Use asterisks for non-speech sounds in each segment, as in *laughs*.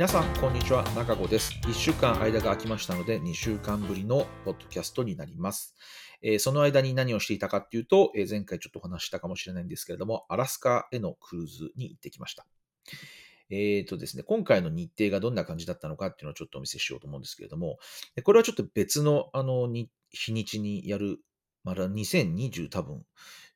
皆さん、こんにちは。中子です。1週間間が空きましたので、2週間ぶりのポッドキャストになります。えーその間に何をしていたかっていうと、えー前回ちょっとお話したかもしれないんですけれども、アラスカへのクルーズに行ってきました。えーとですね、今回の日程がどんな感じだったのかっていうのをちょっとお見せしようと思うんですけれども、これはちょっと別のあの日にちにやる、まだ2020多分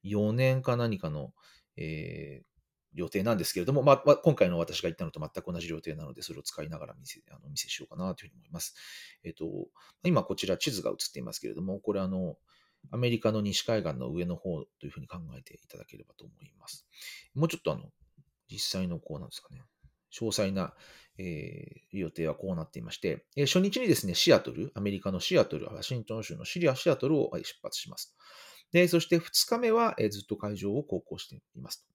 4年か何かの、えー予定なんですけれども、まあ、まあ今回の私が言ったのと全く同じ予定なので、それを使いながら見せあの見せしようかなというふうに思います。えっ、と、今こちら地図が映っていますけれども、これあの、アメリカの西海岸の上の方というふうに考えていただければと思います。もうちょっとあの、実際のこうなんですかね、詳細な、えー予定はこうなっていまして、えー初日にですね、シアトル、アメリカのシアトル、ワシントン州のシリア、シアトルを出発します。で、そして2日目は、えーずっと会場を航行しています。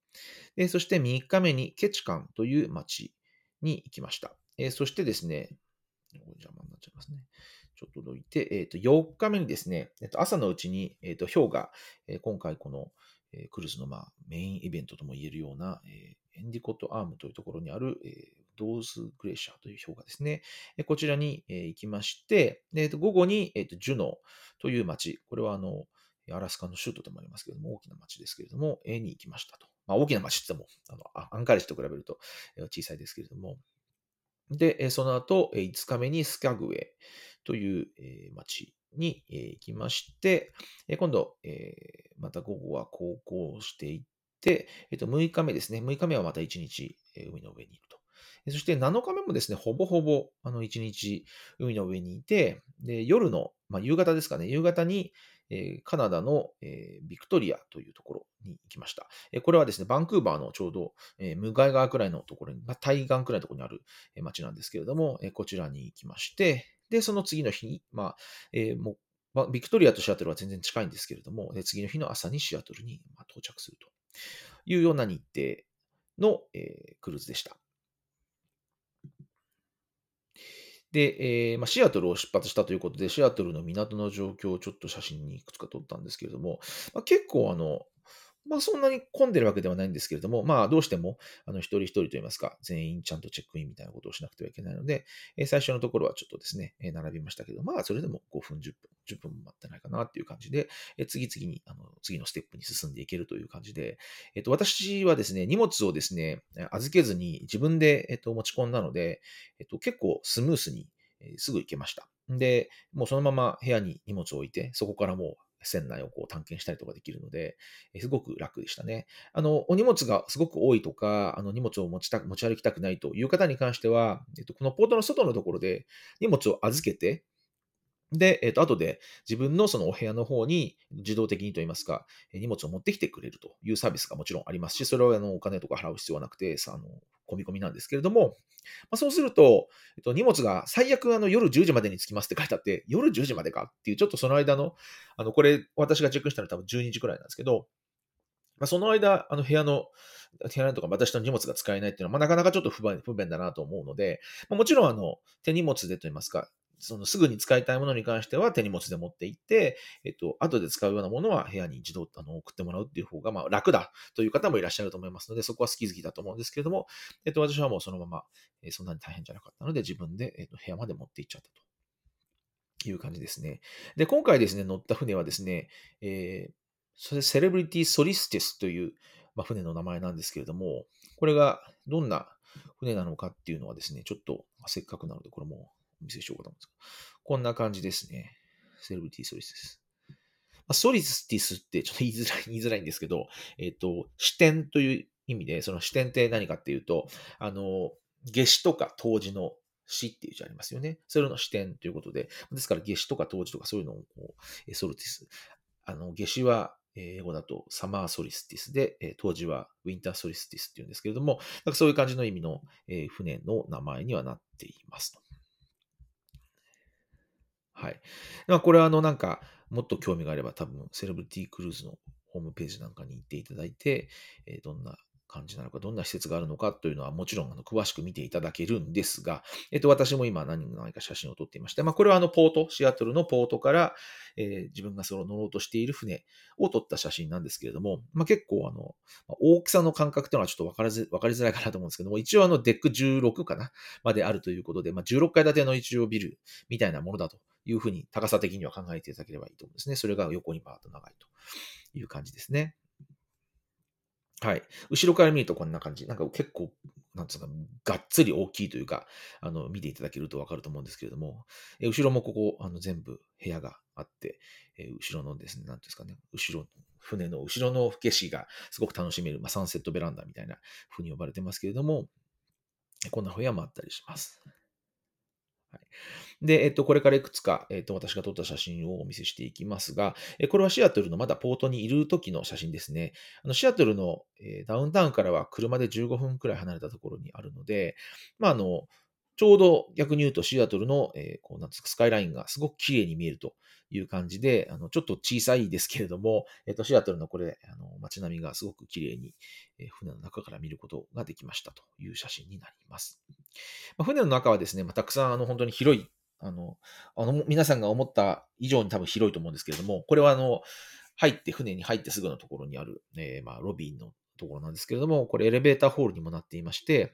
で、そして3日目にケチカンという町に行きました。えそしてですね、邪魔になっちゃいますね。ちょっとどいて、えっ、と、4日目にですね、えっと朝のうちに、えっ、と、氷河、えー今回この、えクルーズの、まあ、メインイベントとも言えるような、えエンディコットアームというところにある、えドーズグレーシャーという氷河ですね。こちらに、行きまして、午後に、ジュノーという町、これはあの、アラスカの州都でもありますけれども、大きな町ですけれども、に行きましたと。まあ、大きな町って言っても、あのアンカレッジと比べると小さいですけれども、で、その後、5日目にスカグウェイという、町に、行きまして、今度、また午後は航行していって、えっと6日目ですね、6日目はまた1日、海の上にいると。そして7日目もですね、ほぼほぼあの1日海の上にいて、で夜の、まあ、夕方ですかね、夕方に、カナダの、ビクトリアというところに行きました。これはですね、バンクーバーのちょうど、向かい側くらいのところに、対岸くらいのところにあるえ町なんですけれども、こちらに行きまして、で、その次の日に、まあ、もう、ビクトリアとシアトルは全然近いんですけれども、次の日の朝にシアトルに到着するというような日程の、クルーズでした。で、えーまあ、シアトルを出発したということで、シアトルの港の状況をちょっと写真にいくつか撮ったんですけれども、まあ、結構あの、まあ、そんなに混んでるわけではないんですけれども、まあ、どうしても、あの、一人一人といいますか、全員ちゃんとチェックインみたいなことをしなくてはいけないので、え最初のところはちょっとですね、え並びましたけど、まあ、それでも5分、10分、10分も待ってないかなっていう感じで、え次々に、あの、次のステップに進んでいけるという感じで、えっ、と、私はですね、荷物をですね、預けずに自分で、えっ、と、持ち込んだので、えっ、と、結構スムースに、えすぐ行けました。で、もうそのまま部屋に荷物を置いて、そこからもう船内をこう探検したりとかできるので、えすごく楽でしたね。あの、お荷物がすごく多いとか、あの、荷物を持ちた持ち歩きたくないという方に関しては、えっと、このポートの外のところで荷物を預けて、で、えっと、後で自分のそのお部屋の方に自動的にといいますか、荷物を持ってきてくれるというサービスがもちろんありますし、それはあのお金とか払う必要はなくて、さあの、込み込みなんですけれども、まあ、そうすると、えっと、荷物が最悪あの夜10時までに着きますって書いてあって、夜10時までかっていう、ちょっとその間の、あの、これ、私がチェックしたのは多分12時くらいなんですけど、まあ、その間、あの部屋の、部屋のとか私の荷物が使えないっていうのは、まあ、なかなかちょっと不便だなと思うので、まあ、もちろんあの手荷物でといいますか、そのすぐに使いたいものに関しては手荷物で持って行って、えっと、後で使うようなものは部屋に自動あの送ってもらうっていう方がまあ楽だという方もいらっしゃると思いますので、そこは好き好きだと思うんですけれども、えっと、私はもうそのまま、えそんなに大変じゃなかったので、自分で、えっと、部屋まで持って行っちゃったという感じですね。で、今回ですね、乗った船はですね、えーそれセレブリティ・ソリスティスという、まあ、船の名前なんですけれども、これがどんな船なのかっていうのはですね、ちょっとせっかくなので、これもお見せしようかと思うんですけど、こんな感じですね。セレブリティ・ソリスティス。まあ、ソリスティスってちょっと言いづらい、*laughs* 言いづらいんですけど、えっ、と、視点という意味で、その視点って何かっていうと、あの、夏至とか冬至の死っていう字ありますよね。それの視点ということで、ですから夏至とか冬至とかそういうのをこう、えソルティス。あの、夏至は英語だとサマーソリスティスで、えー当時はウィンターソリスティスっていうんですけれども、なんかそういう感じの意味の、船の名前にはなっていますと。はい。まあ、これはあの、なんか、もっと興味があれば多分、セレブリティクルーズのホームページなんかに行っていただいて、えーどんな感じなのか、どんな施設があるのかというのはもちろんあの詳しく見ていただけるんですが、えっと、私も今何枚か写真を撮っていまして、まあ、これはあのポート、シアトルのポートから、えー、自分がその乗ろうとしている船を撮った写真なんですけれども、まあ、結構あの、大きさの感覚というのはちょっと分かりづ分かりづらいかなと思うんですけども、一応あの deck 16かなまであるということで、まあ、16階建ての一応ビルみたいなものだというふうに高さ的には考えていただければいいと思うんですね。それが横にバーッと長いという感じですね。はい。後ろから見るとこんな感じ。なんか結構、なんつうか、がっつり大きいというか、あの、見ていただけるとわかると思うんですけれども、え後ろもここ、あの、全部部屋があって、え後ろのですね、なんですかね、後ろ、船の後ろの景色がすごく楽しめる、まあ、サンセットベランダみたいな風に呼ばれてますけれども、こんな部屋もあったりします。はい、で、えっと、これからいくつか、えっと、私が撮った写真をお見せしていきますが、これはシアトルのまだポートにいる時の写真ですね。あのシアトルの、えダウンタウンからは車で15分くらい離れたところにあるので、まあ、あの、ちょうど逆に言うとシアトルの、えー、こうなんスカイラインがすごく綺麗に見えるという感じで、あのちょっと小さいですけれども、えっ、ー、とシアトルのこれ、あの街並みがすごく綺麗に、えー、船の中から見ることができましたという写真になります。まあ、船の中はですね、まあ、たくさんあの本当に広いあの、あの、皆さんが思った以上に多分広いと思うんですけれども、これはあの、入って、船に入ってすぐのところにある、えー、まあ、ロビーのところなんですけれども、これエレベーターホールにもなっていまして、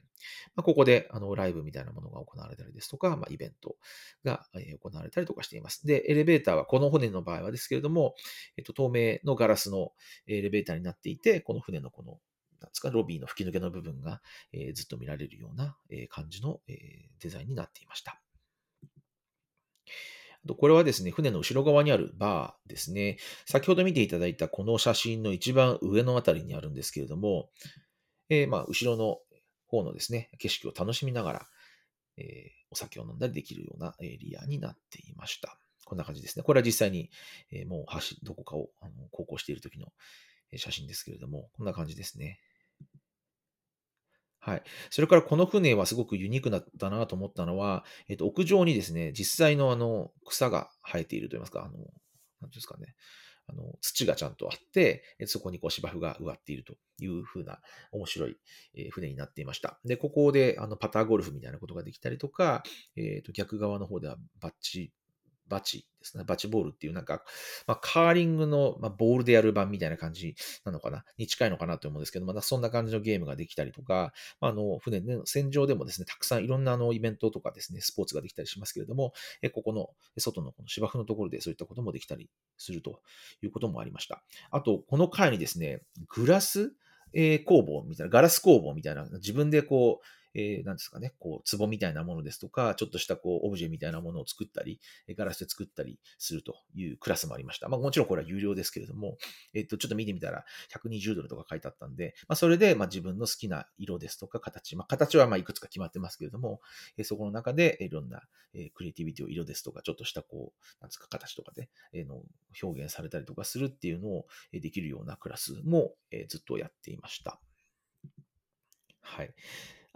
まあ、ここであのライブみたいなものが行われたりですとか、まあ、イベントが行われたりとかしています。で、エレベーターはこの船の場合はですけれども、えっと、透明のガラスのエレベーターになっていて、この船のこのなんですか、ロビーの吹き抜けの部分が、えー、ずっと見られるような、えー、感じの、えー、デザインになっていました。これはですね、船の後ろ側にあるバーですね。先ほど見ていただいたこの写真の一番上のあたりにあるんですけれども、えー、まあ、後ろの方のですね、景色を楽しみながら、えー、お酒を飲んだりできるようなエリアになっていました。こんな感じですね。これは実際に、えー、もう橋、どこかをあの航行している時の写真ですけれども、こんな感じですね。はい。それからこの船はすごくユニークだったなと思ったのは、えっと、屋上にですね、実際のあの草が生えているといいますか、あの、なんですかね、あの土がちゃんとあって、そこにこう芝生が植わっているという風な面白い船になっていました。で、ここであのパターゴルフみたいなことができたりとか、えっ、と逆側の方ではバッチバチですね。バチボールっていうなんか、まあ、カーリングの、まあ、ボールでやる版みたいな感じなのかな？に近いのかなと思うんですけど、まだそんな感じのゲームができたりとか、まあ、あの、船の戦場でもですね、たくさんいろんなあのイベントとかですね、スポーツができたりしますけれども、えここの外のこの芝生のところでそういったこともできたりするということもありました。あと、この回にですね、グラス、工房みたいな、ガラス工房みたいな、自分でこう、えー、なんですかね、こう、壺みたいなものですとか、ちょっとしたこう、オブジェみたいなものを作ったり、ガラスで作ったりするというクラスもありました。まあもちろんこれは有料ですけれども、えっ、と、ちょっと見てみたら120ドルとか書いてあったんで、まあそれで、まあ自分の好きな色ですとか形、まあ形はまあいくつか決まってますけれども、え、そこの中でいろんな、えクリエイティビティを色ですとか、ちょっとしたこう、なんですか、形とかで、え、の表現されたりとかするっていうのをできるようなクラスも、えずっとやっていました。はい。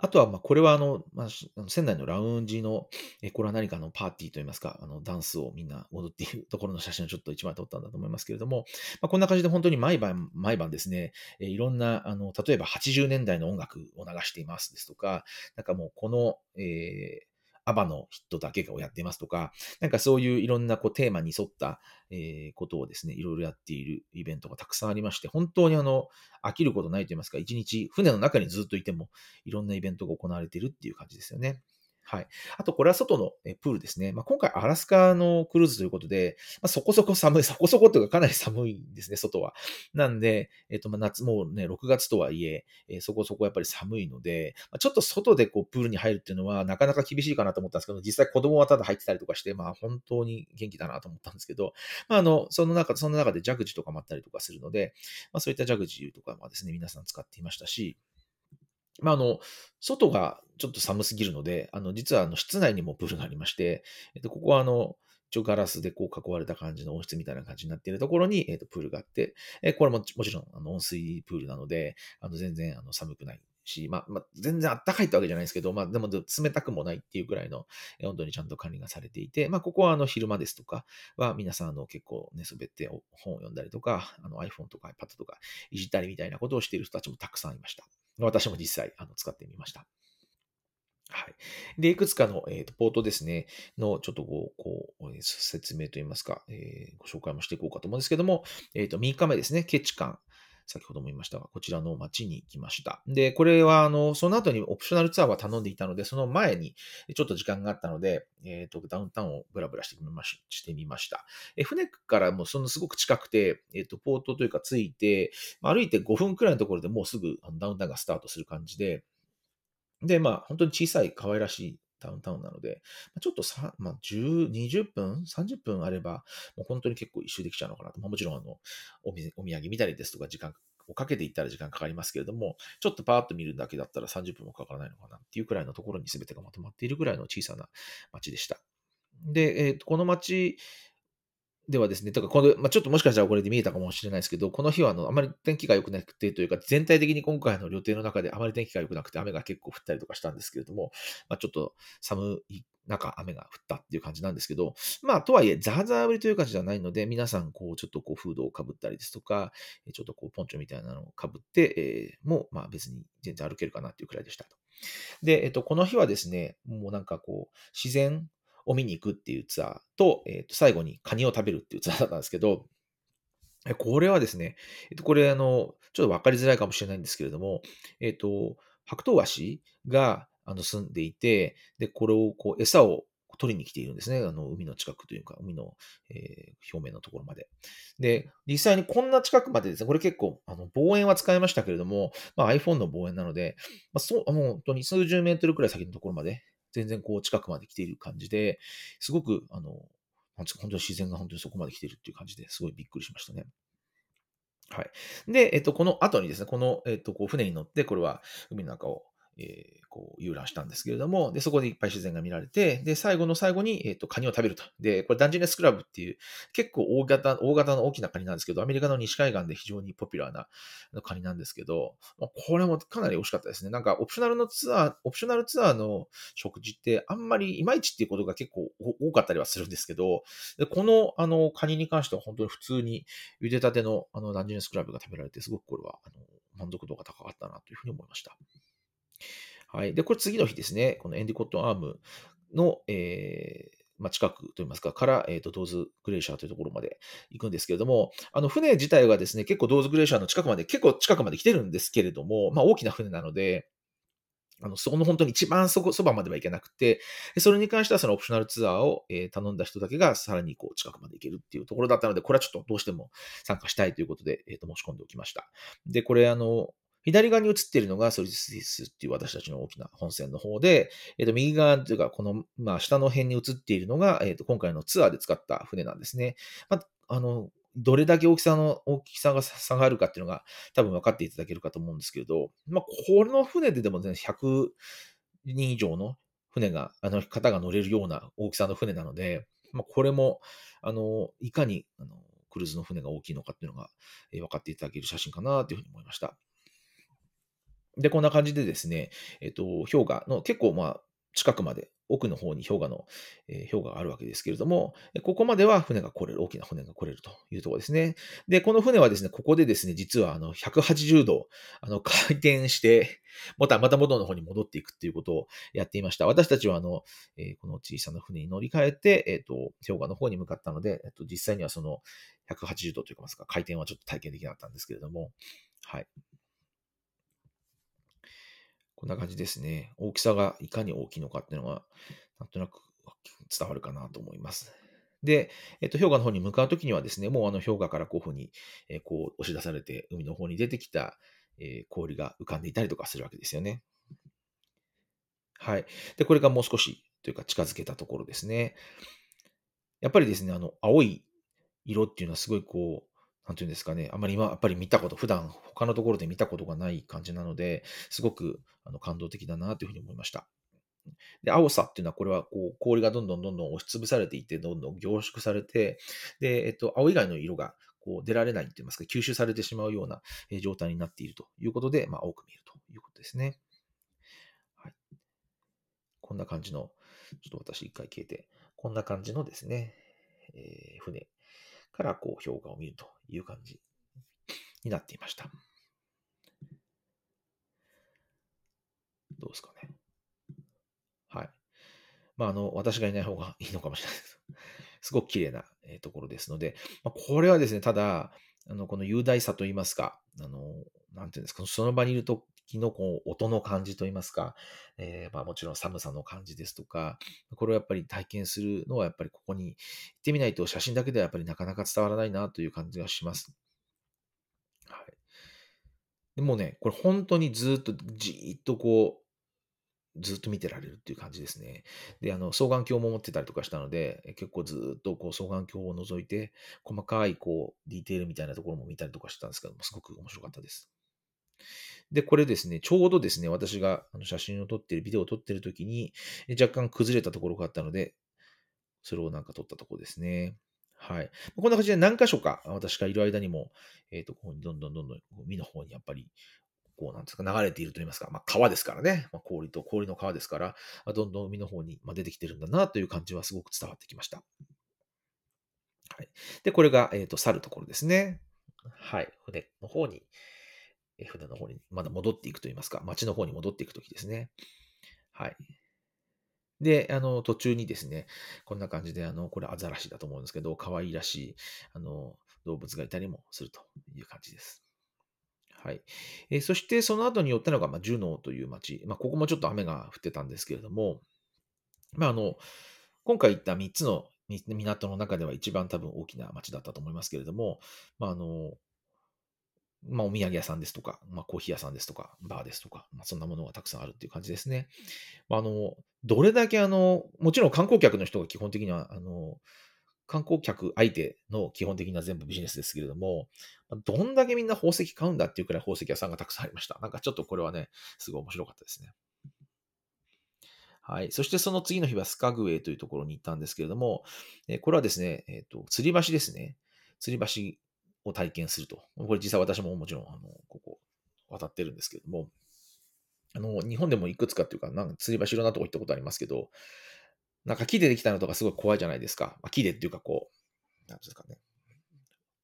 あとは、ま、これはあの、まあ、仙台のラウンジの、えこれは何かのパーティーといいますか、あの、ダンスをみんな踊っているところの写真をちょっと一枚撮ったんだと思いますけれども、まあ、こんな感じで本当に毎晩、毎晩ですね、えいろんな、あの、例えば80年代の音楽を流していますですとか、なんかもうこの、えーアバのヒットだけをやってますとか、なんかそういういろんなこうテーマに沿った、えことをですね、いろいろやっているイベントがたくさんありまして、本当にあの、飽きることないと言いますか、一日船の中にずっといても、いろんなイベントが行われているっていう感じですよね。はい。あと、これは外のプールですね。まあ、今回、アラスカのクルーズということで、まあ、そこそこ寒い、そこそこというかかなり寒いんですね、外は。なんで、えっ、と、ま、夏、もうね、6月とはいえ、え、そこそこやっぱり寒いので、まあ、ちょっと外でこう、プールに入るっていうのは、なかなか厳しいかなと思ったんですけど、実際子供はただ入ってたりとかして、まあ、本当に元気だなと思ったんですけど、まあ、あの、その中、その中でジャグジーとかもあったりとかするので、まあ、そういったジャグジーとかはですね、皆さん使っていましたし、まあ、あの、外がちょっと寒すぎるので、あの、実はあの室内にもプールがありまして、えっと、ここはあの、一応ガラスでこう囲われた感じの温室みたいな感じになっているところに、えっ、と、プールがあって、えこれももちろんあの温水プールなので、あの全然あの寒くないし、まあ、まあ、全然あったかいってわけじゃないですけど、まあ、でも冷たくもないっていうくらいの温度にちゃんと管理がされていて、まあ、ここはあの昼間ですとかは皆さんあの結構寝そべって本を読んだりとか、あの iPhone とか iPad とかいじったりみたいなことをしている人たちもたくさんいました。私も実際あの使ってみました。はい。で、いくつかの、えーとポートですね、のちょっとこう、こう説明といいますか、えーご紹介もしていこうかと思うんですけども、えっ、と、3日目ですね、ケチ感。先ほども言いましたが、こちらの街に行きました。で、これは、あの、その後にオプショナルツアーは頼んでいたので、その前にちょっと時間があったので、えっ、と、ダウンタウンをブラブラしてみまししてみました。え船からもそのすごく近くて、えっ、と、ポートというか着いて、歩いて5分くらいのところでもうすぐダウンタウンがスタートする感じで、で、まあ、本当に小さい可愛らしいダウンタウンなので、ちょっとさ、まあ、10、20分 ?30 分あれば、もう本当に結構一周できちゃうのかなと。まあ、もちろん、あの、お土産見たりですとか、時間をかけていったら時間かかりますけれども、ちょっとパーッと見るだけだったら30分もかからないのかなっていうくらいのところに全てがまとまっているくらいの小さな街でした。で、えー、この街ではですね、とかこの、まあ、ちょっともしかしたらこれで見えたかもしれないですけど、この日はあのあまり天気が良くなくてというか、全体的に今回の予定の中であまり天気が良くなくて、雨が結構降ったりとかしたんですけれども、まあ、ちょっと寒い中、雨が降ったっていう感じなんですけど、まあ、とはいえ、ザーザー降りという感じじゃないので、皆さん、こう、ちょっとこう、フードをかぶったりですとか、ちょっとこう、ポンチョみたいなのをかぶって、えー、もう、まあ、別に全然歩けるかなっていうくらいでしたと。で、えっと、この日はですね、もうなんかこう、自然を見に行くっていうツアーと、えっ、と、最後にカニを食べるっていうツアーだったんですけど、これはですね、えっと、これ、あの、ちょっとわかりづらいかもしれないんですけれども、えっと、白頭鷲があの住んでいて、で、これを、こう、餌を取りに来ているんですね。あの、海の近くというか、海の、えー、表面のところまで。で、実際にこんな近くまでですね、これ結構、あの、望遠は使いましたけれども、まあ、iPhone の望遠なので、まあ、そう、もう本当に数十メートルくらい先のところまで全然こう近くまで来ている感じで、すごく、あの、本当に自然が本当にそこまで来ているっていう感じですごいびっくりしましたね。はい。で、えっと、この後にですね、この、えっと、こう船に乗って、これは海の中をえー、こう遊覧したんですけれども、で、そこでいっぱい自然が見られて、で、最後の最後に、えっ、ー、と、カニを食べると。で、これダンジネスクラブっていう、結構大型、大型の大きなカニなんですけど、アメリカの西海岸で非常にポピュラーなカニなんですけど、これもかなり美味しかったですね。なんか、オプショナルのツアー、オプショナルツアーの食事って、あんまりいまいちっていうことが結構多かったりはするんですけど、でこの、あの、カニに関しては本当に普通に茹でたての、あの、ダンジネスクラブが食べられて、すごくこれは、あの、満足度が高かったなというふうに思いました。はい。で、これ次の日ですね、このエンディコットアームの、えー、まあ、近くといいますか、から、えっ、ー、と、ドーズグレーシャーというところまで行くんですけれども、あの、船自体がですね、結構ドーズグレーシャーの近くまで、結構近くまで来てるんですけれども、まあ、大きな船なので、あの、そこの本当に一番そこ、そばまでは行けなくて、それに関してはそのオプショナルツアーを、えー、頼んだ人だけがさらにこう近くまで行けるっていうところだったので、これはちょっとどうしても参加したいということで、えっ、ー、と、申し込んでおきました。で、これあの、左側に映っているのがソリスイスっていう私たちの大きな本線の方で、えっ、と、右側というか、この、まあ、下の辺に映っているのが、えっ、と、今回のツアーで使った船なんですね。まあ、あの、どれだけ大きさの、大きさが差があるかっていうのが多分分かっていただけるかと思うんですけれど、まあ、この船ででも、ね、100人以上の船が、あの方が乗れるような大きさの船なので、まあ、これも、あの、いかに、あの、クルーズの船が大きいのかっていうのが、え分かっていただける写真かなというふうに思いました。で、こんな感じでですね、えっと、氷河の結構まあ近くまで奥の方に氷河の、えー、氷河があるわけですけれども、ここまでは船が来れる、大きな船が来れるというところですね。で、この船はですね、ここでですね、実はあの180度あの *laughs* 回転して、またまた元の方に戻っていくっていうことをやっていました。私たちはあの、えー、この小さな船に乗り換えて、えっ、ー、と、氷河の方に向かったので、えっ、と、実際にはその180度というかますか、回転はちょっと体験できなかったんですけれども、はい。こんな感じですね。大きさがいかに大きいのかっていうのが、なんとなく伝わるかなと思います。で、えっと、氷河の方に向かうときにはですね、もうあの氷河からこういうふうに、え、こう押し出されて海の方に出てきた、え、氷が浮かんでいたりとかするわけですよね。はい。で、これがもう少しというか近づけたところですね。やっぱりですね、あの、青い色っていうのはすごいこう、なんていうんですかね、あまり今、やっぱり見たこと、普段他のところで見たことがない感じなので、すごくあの感動的だなというふうに思いました。で、青さっていうのは、これはこう氷がどんどんどんどん押しつぶされていて、どんどん凝縮されて、で、えっと、青以外の色がこう出られないといいますか、吸収されてしまうような状態になっているということで、まあ、多く見るということですね。はい。こんな感じの、ちょっと私一回消えて、こんな感じのですね、えー、船からこう評価を見るという感じになっていました。どうですかね。はい。まあ、あの、私がいない方がいいのかもしれないです。*laughs* すごく綺麗な、ところですので、まあ、これはですね、ただ、あの、この雄大さといいますか、あの、なんていうんですか、その場にいるときのこう音の感じといいますか、えー、まあもちろん寒さの感じですとか、これをやっぱり体験するのはやっぱりここに行ってみないと写真だけではやっぱりなかなか伝わらないなという感じがします。はい。でもね、これ本当にずっとじーっとこう、ずっと見てられるっていう感じですね。で、あの、双眼鏡も持ってたりとかしたので、結構ずっとこう双眼鏡を覗いて、細かいこう、ディテールみたいなところも見たりとかしてたんですけども、すごく面白かったです。で、これですね、ちょうどですね、私が写真を撮ってる、ビデオを撮ってる時に、若干崩れたところがあったので、それをなんか撮ったところですね。はい。こんな感じで何箇所か私がいる間にも、えっ、ー、と、こうどんどんどんどん海の方にやっぱりこうなんですか、流れていると言いますか、まあ、川ですからね、まあ、氷と氷の川ですから、どんどん海の方に出てきてるんだなという感じはすごく伝わってきました。はい、で、これが、えーと、去るところですね。はい、船の方に、船の方にまだ戻っていくと言いますか、町の方に戻っていくときですね。はい。で、あの、途中にですね、こんな感じで、あの、これアザラシだと思うんですけど、可愛らしい、あの、動物がいたりもするという感じです。はい。えー、そしてその後に寄ったのが、まあ、ジュノーという町。まあ、ここもちょっと雨が降ってたんですけれども、まあ、あの、今回行った3つの港の中では一番多分大きな町だったと思いますけれども、まあ、あの、まあ、お土産屋さんですとか、まあ、コーヒー屋さんですとか、バーですとか、まあ、そんなものがたくさんあるっていう感じですね。あ、の、どれだけあの、もちろん観光客の人が基本的には、あの、観光客相手の基本的な全部ビジネスですけれども、どんだけみんな宝石買うんだっていうくらい宝石屋さんがたくさんありました。なんかちょっとこれはね、すごい面白かったですね。はい。そしてその次の日はスカグウェイというところに行ったんですけれども、えこれはですね、えっ、ー、と、吊り橋ですね。吊り橋を体験すると。これ実際私ももちろん、あの、ここ渡ってるんですけども、あの、日本でもいくつかっていうか、なんか吊り橋いろんなとこ行ったことありますけど、なんか木でできたのとかすごい怖いじゃないですか。まあ、木でっていうかこう、なんですかね。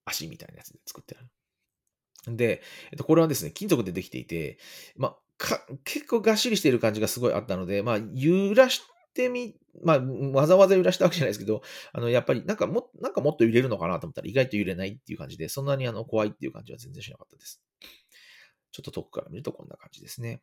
足みたいなやつで作ってある。で、えっと、これはですね、金属でできていて、まあ、結構がっしりしている感じがすごいあったので、まあ、揺らしてみ、まあ、わざわざ揺らしたわけじゃないですけど、あの、やっぱりなんかも、なんかもっと揺れるのかなと思ったら意外と揺れないっていう感じで、そんなにあの怖いっていう感じは全然しなかったです。ちょっと遠くから見るとこんな感じですね。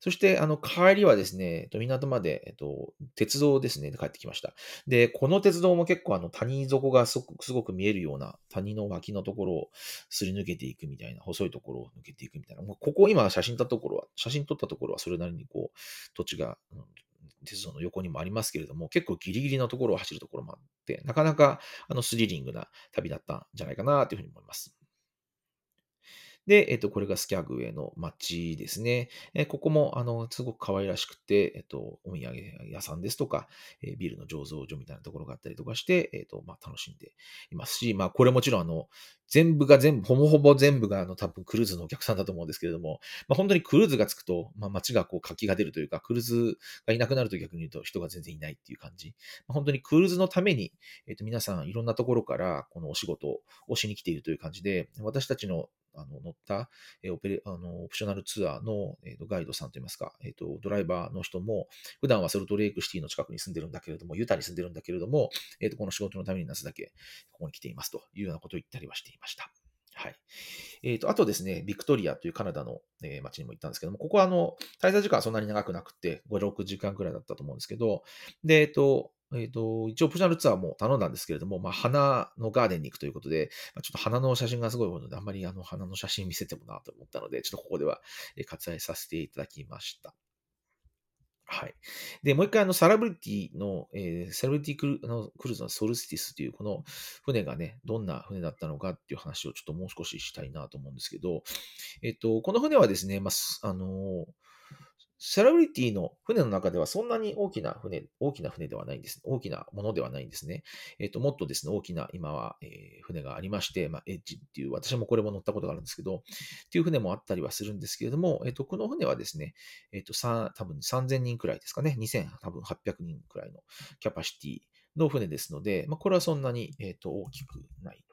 そして、あの、帰りはですね、港まで、えっと、鉄道ですね、帰ってきました。で、この鉄道も結構、あの、谷底がすごく見えるような、谷の脇のところをすり抜けていくみたいな、細いところを抜けていくみたいな。ここ、今、写真撮ったところは、写真撮ったところは、それなりにこう、土地が、うん、鉄道の横にもありますけれども、結構ギリギリのところを走るところもあって、なかなか、あの、スリリングな旅だったんじゃないかな、というふうに思います。で、えっと、これがスキャグウェイの街ですね。えここも、あの、すごく可愛らしくて、えっと、お土産屋さんですとか、えビールの醸造所みたいなところがあったりとかして、えっと、まあ、楽しんでいますし、まあ、これもちろん、あの、全部が全部、ほぼほぼ全部が、あの、多分クルーズのお客さんだと思うんですけれども、まあ、本当にクルーズがつくと、まあ、街がこう、活気が出るというか、クルーズがいなくなると逆に言うと人が全然いないっていう感じ。まあ、本当にクルーズのために、えっと、皆さんいろんなところから、このお仕事をしに来ているという感じで、私たちのあの乗った、えオペレあのオプショナルツアーの、えーと、ガイドさんといいますか、えーと、ドライバーの人も、普段はソルトレイクシティの近くに住んでるんだけれども、ユタに住んでるんだけれども、えーと、この仕事のために夏だけここに来ていますというようなことを言ったりはしていました。はい。えっ、ー、と、あとですね、ビクトリアというカナダの、えー、街にも行ったんですけども、ここはあの、滞在時間はそんなに長くなくて、5、6時間くらいだったと思うんですけど、で、えっ、ー、と、えっ、ー、と、一応、オプショナルツアーも頼んだんですけれども、まあ、花のガーデンに行くということで、まあ、ちょっと花の写真がすごい多いので、あんまりあの、花の写真見せてもなと思ったので、ちょっとここでは割愛させていただきました。はい。で、もう一回、あの、サラブリティの、えー、サラブリティクルのクルーズのソルスティスという、この船がね、どんな船だったのかっていう話をちょっともう少ししたいなと思うんですけど、えっと、この船はですね、まあ、あのーセラブリティの船の中ではそんなに大きな船、大きな船ではないんです。大きなものではないんですね。えっ、ー、と、もっとですね、大きな今は、えー、船がありまして、まあ、エッジっていう、私もこれも乗ったことがあるんですけど、っていう船もあったりはするんですけれども、えっ、ー、と、この船はですね、えっ、と、多分3000人くらいですかね、2800人くらいのキャパシティの船ですので、まあ、これはそんなに、えっと大きくない。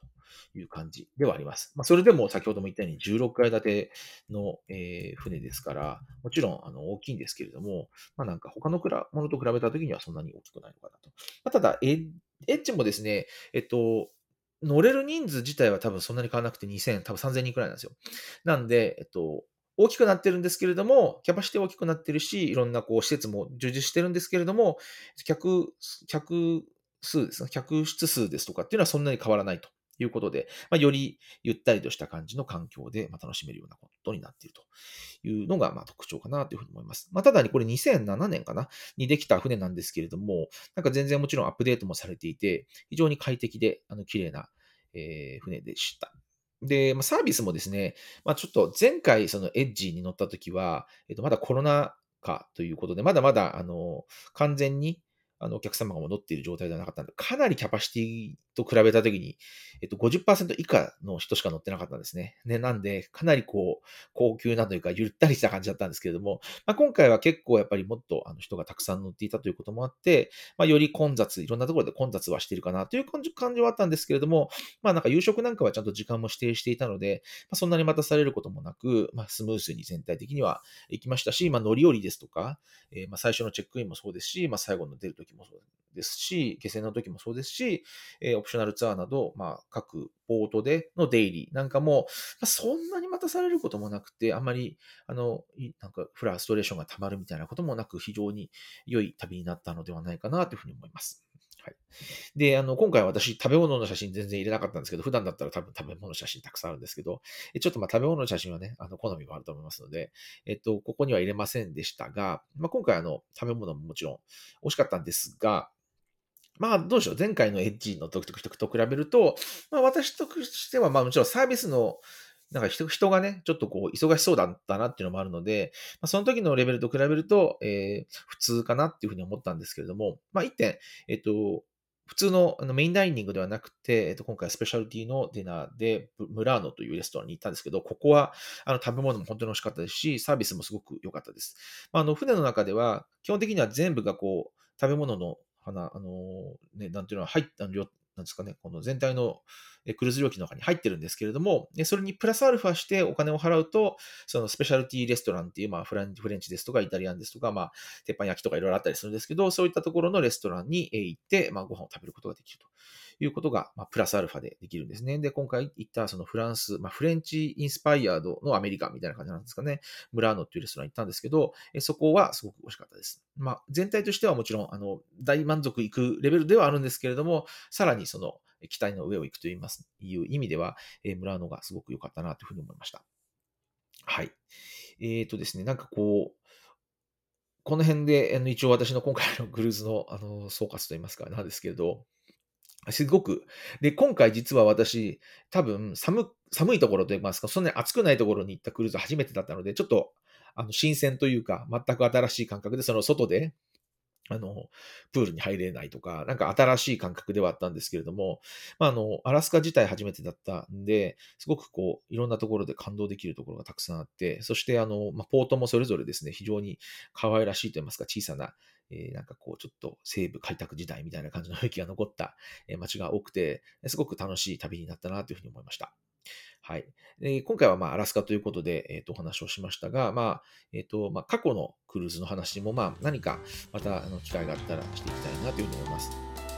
いう感じではあります。まあ、それでも先ほども言ったように16階建ての、えー、船ですから、もちろんあの大きいんですけれども、まあ、なんか他のものと比べたときにはそんなに大きくないのかなと。まあ、ただ、エッジもですね、えっと、乗れる人数自体は多分そんなに変わらなくて2000、多分3000人くらいなんですよ。なんで、えっと、大きくなってるんですけれども、キャパシティ大きくなってるし、いろんなこう施設も充実してるんですけれども、客、客数ですね、客室数ですとかっていうのはそんなに変わらないということで、まあ、よりゆったりとした感じの環境で楽しめるようなことになっているというのがまあ特徴かなというふうに思います。まあ、ただにこれ2007年かな？にできた船なんですけれども、なんか全然もちろんアップデートもされていて、非常に快適であの綺麗な、えー、船でした。で、まあ、サービスもですね、まあ、ちょっと前回そのエッジに乗った時は、えっと、まだコロナ禍ということで、まだまだあの完全にあのお客様が戻っている状態ではなかったので、かなりキャパシティと比べたときに、えっと、50%以下の人しか乗ってなかったんですね。ね、なんで、かなりこう、高級なというか、ゆったりした感じだったんですけれども、まあ、今回は結構やっぱりもっとあの人がたくさん乗っていたということもあって、まあ、より混雑、いろんなところで混雑はしているかなという感じ感じはあったんですけれども、まあなんか夕食なんかはちゃんと時間も指定していたので、まあ、そんなに待たされることもなく、まあ、スムーズに全体的には行きましたし、まあ、乗り降りですとか、えー、まあ最初のチェックインもそうですし、まあ、最後の出るときもそうですですし、下船の時もそうですし、えー、オプショナルツアーなど、まあ、各ポートでの出入りなんかも、まあ、そんなに待たされることもなくて、あんまり、あの、なんかフラストレーションが溜まるみたいなこともなく、非常に良い旅になったのではないかなというふうに思います。はい。で、あの、今回私、食べ物の写真全然入れなかったんですけど、普段だったら多分食べ物の写真たくさんあるんですけど、ちょっとまあ食べ物の写真はね、あの、好みもあると思いますので、えっと、ここには入れませんでしたが、まあ、今回あの、食べ物ももちろん美味しかったんですが、まあ、どうでしょう。前回のエッジの時と比べると、まあ、私としては、まあ、もちろんサービスの、なんか人がね、ちょっとこう、忙しそうだったなっていうのもあるので、まあ、その時のレベルと比べると、えー、普通かなっていうふうに思ったんですけれども、まあ、一点、えっと、普通のあのメインダイニングではなくて、えっと、今回スペシャルティのディナーで、ムラーノというレストランに行ったんですけど、ここはあの食べ物も本当に美味しかったですし、サービスもすごく良かったです。まあ、あの船の中では、基本的には全部がこう、食べ物の花、あのね、なんていうのは入った、なんですかね、この全体のクルーズ料金の中に入ってるんですけれども、それにプラスアルファしてお金を払うと、そのスペシャルティーレストランっていう、まあフランフレンチですとかイタリアンですとか、まあ鉄板焼きとかいろいろあったりするんですけど、そういったところのレストランに行って、まあご飯を食べることができると。いうことが、まあ、プラスアルファでできるんですね。で、今回行ったそのフランス、まあ、フレンチインスパイアードのアメリカみたいな感じなんですかね。ムラーノっていうレストラン行ったんですけど、えそこはすごく美味しかったです。まあ、全体としてはもちろん、あの、大満足いくレベルではあるんですけれども、さらにその、期待の上を行くといいますいう意味では、えー、ムラーノがすごく良かったなというふうに思いました。はい。えっ、ー、とですね、なんかこう、この辺で、あの一応私の今回のクルーズのあの総括といいますか、なんですけれど、すごく。で、今回実は私、多分寒、寒いところといいますか、そんなに暑くないところに行ったクルーズ初めてだったので、ちょっと、あの、新鮮というか、全く新しい感覚で、その外で、あの、プールに入れないとか、なんか新しい感覚ではあったんですけれども、まあ、あの、アラスカ自体初めてだったんで、すごくこう、いろんなところで感動できるところがたくさんあって、そしてあの、まあ、ポートもそれぞれですね、非常に可愛らしいと言いますか、小さな、えー、なんかこう、ちょっと西部開拓時代みたいな感じの雰囲気が残った街が多くて、すごく楽しい旅になったなというふうに思いました。はい。で今回はまあアラスカということで、えー、とお話をしましたが、まあえーとまあ、過去のクルーズの話もまあ何かまたあの機会があったらしていきたいなというふうに思います。